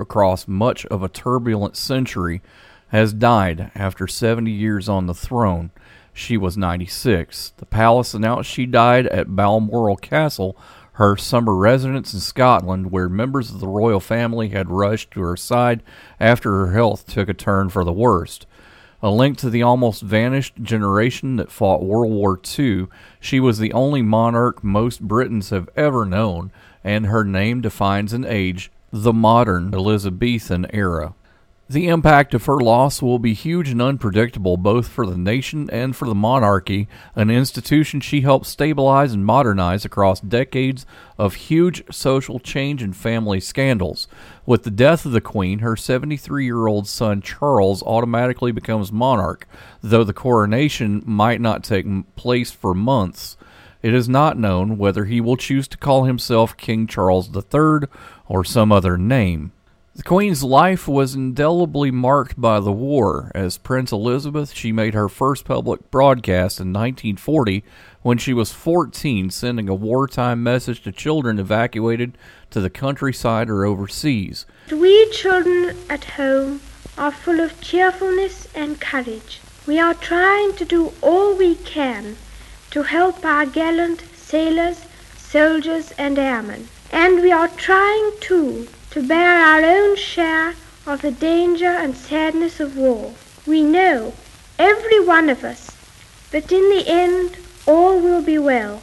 across much of a turbulent century, has died after 70 years on the throne. She was 96. The palace announced she died at Balmoral Castle, her summer residence in Scotland, where members of the royal family had rushed to her side after her health took a turn for the worst. A link to the almost vanished generation that fought World War II, she was the only monarch most Britons have ever known, and her name defines an age the modern Elizabethan era. The impact of her loss will be huge and unpredictable both for the nation and for the monarchy, an institution she helped stabilize and modernize across decades of huge social change and family scandals. With the death of the Queen, her 73 year old son Charles automatically becomes monarch, though the coronation might not take place for months. It is not known whether he will choose to call himself King Charles III or some other name. The Queen's life was indelibly marked by the war. As Prince Elizabeth, she made her first public broadcast in 1940 when she was 14, sending a wartime message to children evacuated to the countryside or overseas. We children at home are full of cheerfulness and courage. We are trying to do all we can to help our gallant sailors, soldiers, and airmen. And we are trying, too, to bear our own share of the danger and sadness of war. We know, every one of us, that in the end all will be well.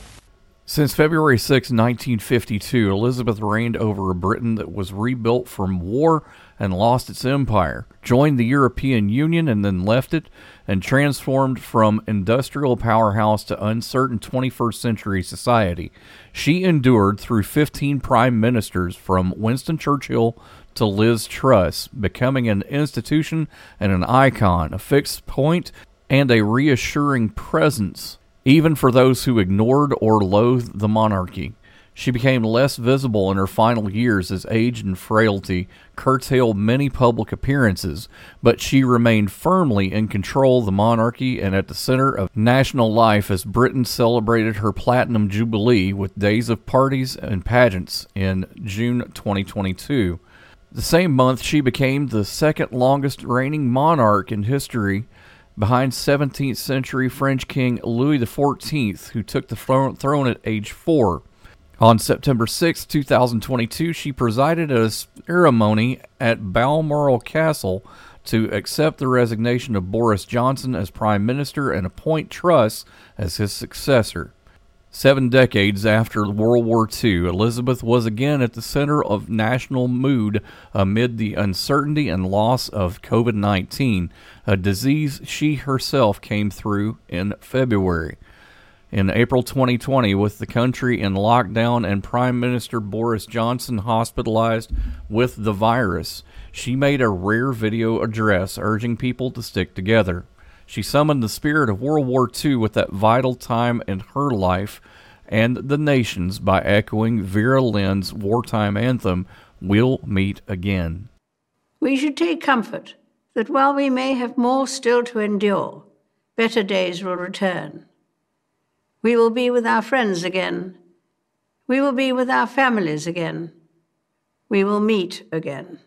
Since February 6, 1952, Elizabeth reigned over a Britain that was rebuilt from war and lost its empire, joined the European Union and then left it, and transformed from industrial powerhouse to uncertain 21st century society. She endured through 15 prime ministers from Winston Churchill to Liz Truss, becoming an institution and an icon, a fixed point, and a reassuring presence even for those who ignored or loathed the monarchy. She became less visible in her final years as age and frailty curtailed many public appearances, but she remained firmly in control of the monarchy and at the center of national life as Britain celebrated her Platinum Jubilee with days of parties and pageants in June 2022. The same month, she became the second longest reigning monarch in history behind 17th century French King Louis XIV, who took the throne at age four. On September 6, 2022, she presided at a ceremony at Balmoral Castle to accept the resignation of Boris Johnson as Prime Minister and appoint Truss as his successor. Seven decades after World War II, Elizabeth was again at the center of national mood amid the uncertainty and loss of COVID 19, a disease she herself came through in February. In April 2020, with the country in lockdown and Prime Minister Boris Johnson hospitalized with the virus, she made a rare video address urging people to stick together. She summoned the spirit of World War II with that vital time in her life and the nation's by echoing Vera Lynn's wartime anthem, We'll Meet Again. We should take comfort that while we may have more still to endure, better days will return. We will be with our friends again. We will be with our families again. We will meet again.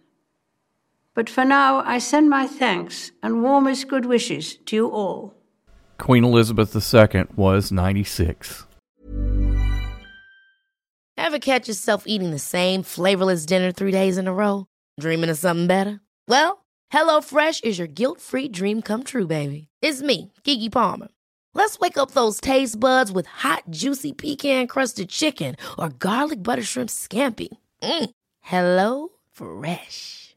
But for now, I send my thanks and warmest good wishes to you all. Queen Elizabeth II was 96. Ever catch yourself eating the same flavorless dinner three days in a row? Dreaming of something better? Well, HelloFresh is your guilt free dream come true, baby. It's me, Keke Palmer. Let's wake up those taste buds with hot, juicy pecan crusted chicken or garlic butter shrimp scampi. Mm. Hello Fresh.